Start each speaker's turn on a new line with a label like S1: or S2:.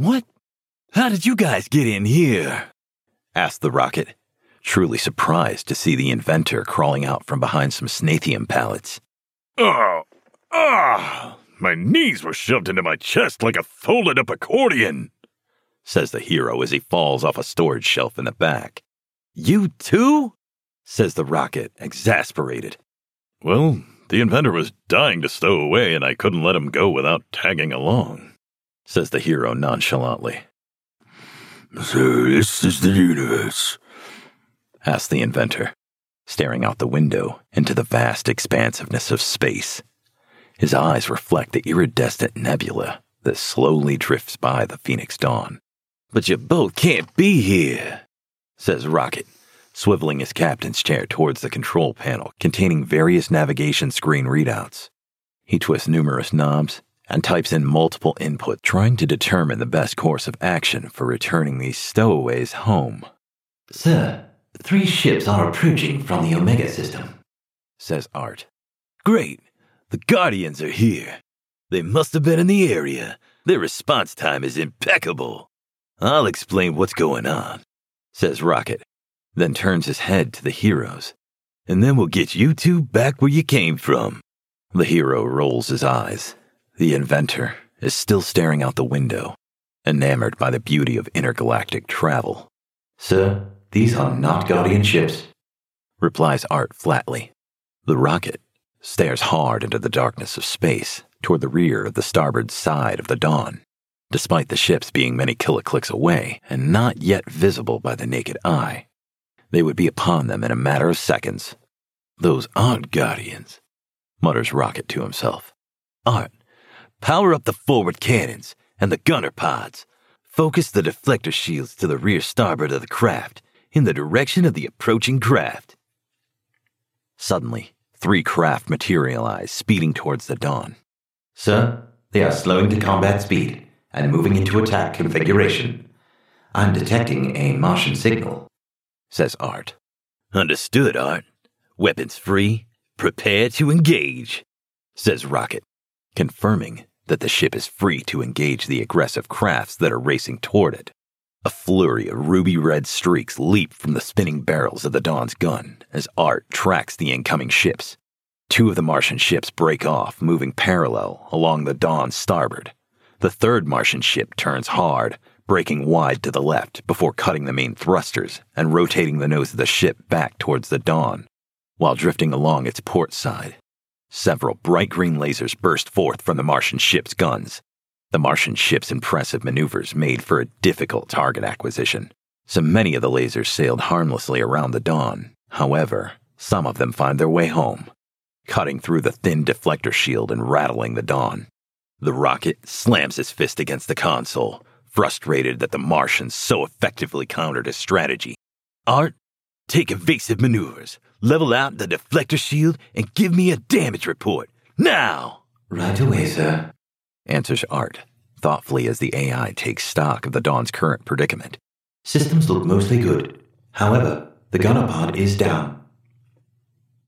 S1: What? How did you guys get in here? asked the rocket, truly surprised to see the inventor crawling out from behind some Snathium pallets.
S2: Oh, ah, my knees were shoved into my chest like a folded up accordion,
S1: says the hero as he falls off a storage shelf in the back. You too? says the rocket, exasperated.
S2: Well, the inventor was dying to stow away, and I couldn't let him go without tagging along,
S1: says the hero nonchalantly.
S3: So, this is the universe?
S1: asks the inventor, staring out the window into the vast expansiveness of space. His eyes reflect the iridescent nebula that slowly drifts by the Phoenix Dawn. But you both can't be here, says Rocket, swiveling his captain's chair towards the control panel containing various navigation screen readouts. He twists numerous knobs and types in multiple inputs, trying to determine the best course of action for returning these stowaways home.
S4: Sir, three ships are approaching from the Omega system,
S1: says Art. Great! The Guardians are here. They must have been in the area. Their response time is impeccable. I'll explain what's going on, says Rocket, then turns his head to the heroes. And then we'll get you two back where you came from. The hero rolls his eyes. The inventor is still staring out the window, enamored by the beauty of intergalactic travel.
S4: Sir, these are not Guardian ships,
S1: replies Art flatly. The rocket stares hard into the darkness of space toward the rear of the starboard side of the Dawn. Despite the ships being many kiloclicks away and not yet visible by the naked eye, they would be upon them in a matter of seconds. Those aren't Guardians, mutters Rocket to himself. Art, power up the forward cannons and the gunner pods. Focus the deflector shields to the rear starboard of the craft in the direction of the approaching craft. Suddenly, three craft materialize, speeding towards the dawn.
S4: Sir, they are slowing to combat speed and moving into attack configuration. I'm detecting a Martian signal,
S1: says Art. Understood, Art. Weapons free. Prepare to engage, says Rocket, confirming that the ship is free to engage the aggressive crafts that are racing toward it. A flurry of ruby red streaks leap from the spinning barrels of the Dawn's gun as Art tracks the incoming ships. Two of the Martian ships break off, moving parallel along the Dawn's starboard. The third Martian ship turns hard, breaking wide to the left before cutting the main thrusters and rotating the nose of the ship back towards the Dawn, while drifting along its port side. Several bright green lasers burst forth from the Martian ship's guns, the Martian ship's impressive maneuvers made for a difficult target acquisition, so many of the lasers sailed harmlessly around the Dawn. However, some of them find their way home, cutting through the thin deflector shield and rattling the Dawn. The rocket slams his fist against the console, frustrated that the Martians so effectively countered his strategy. Art, take evasive maneuvers, level out the deflector shield, and give me a damage report. Now!
S4: Right away, sir
S1: answers Art, thoughtfully as the AI takes stock of the Dawn's current predicament.
S4: Systems look mostly good. However, the gunner pod is down.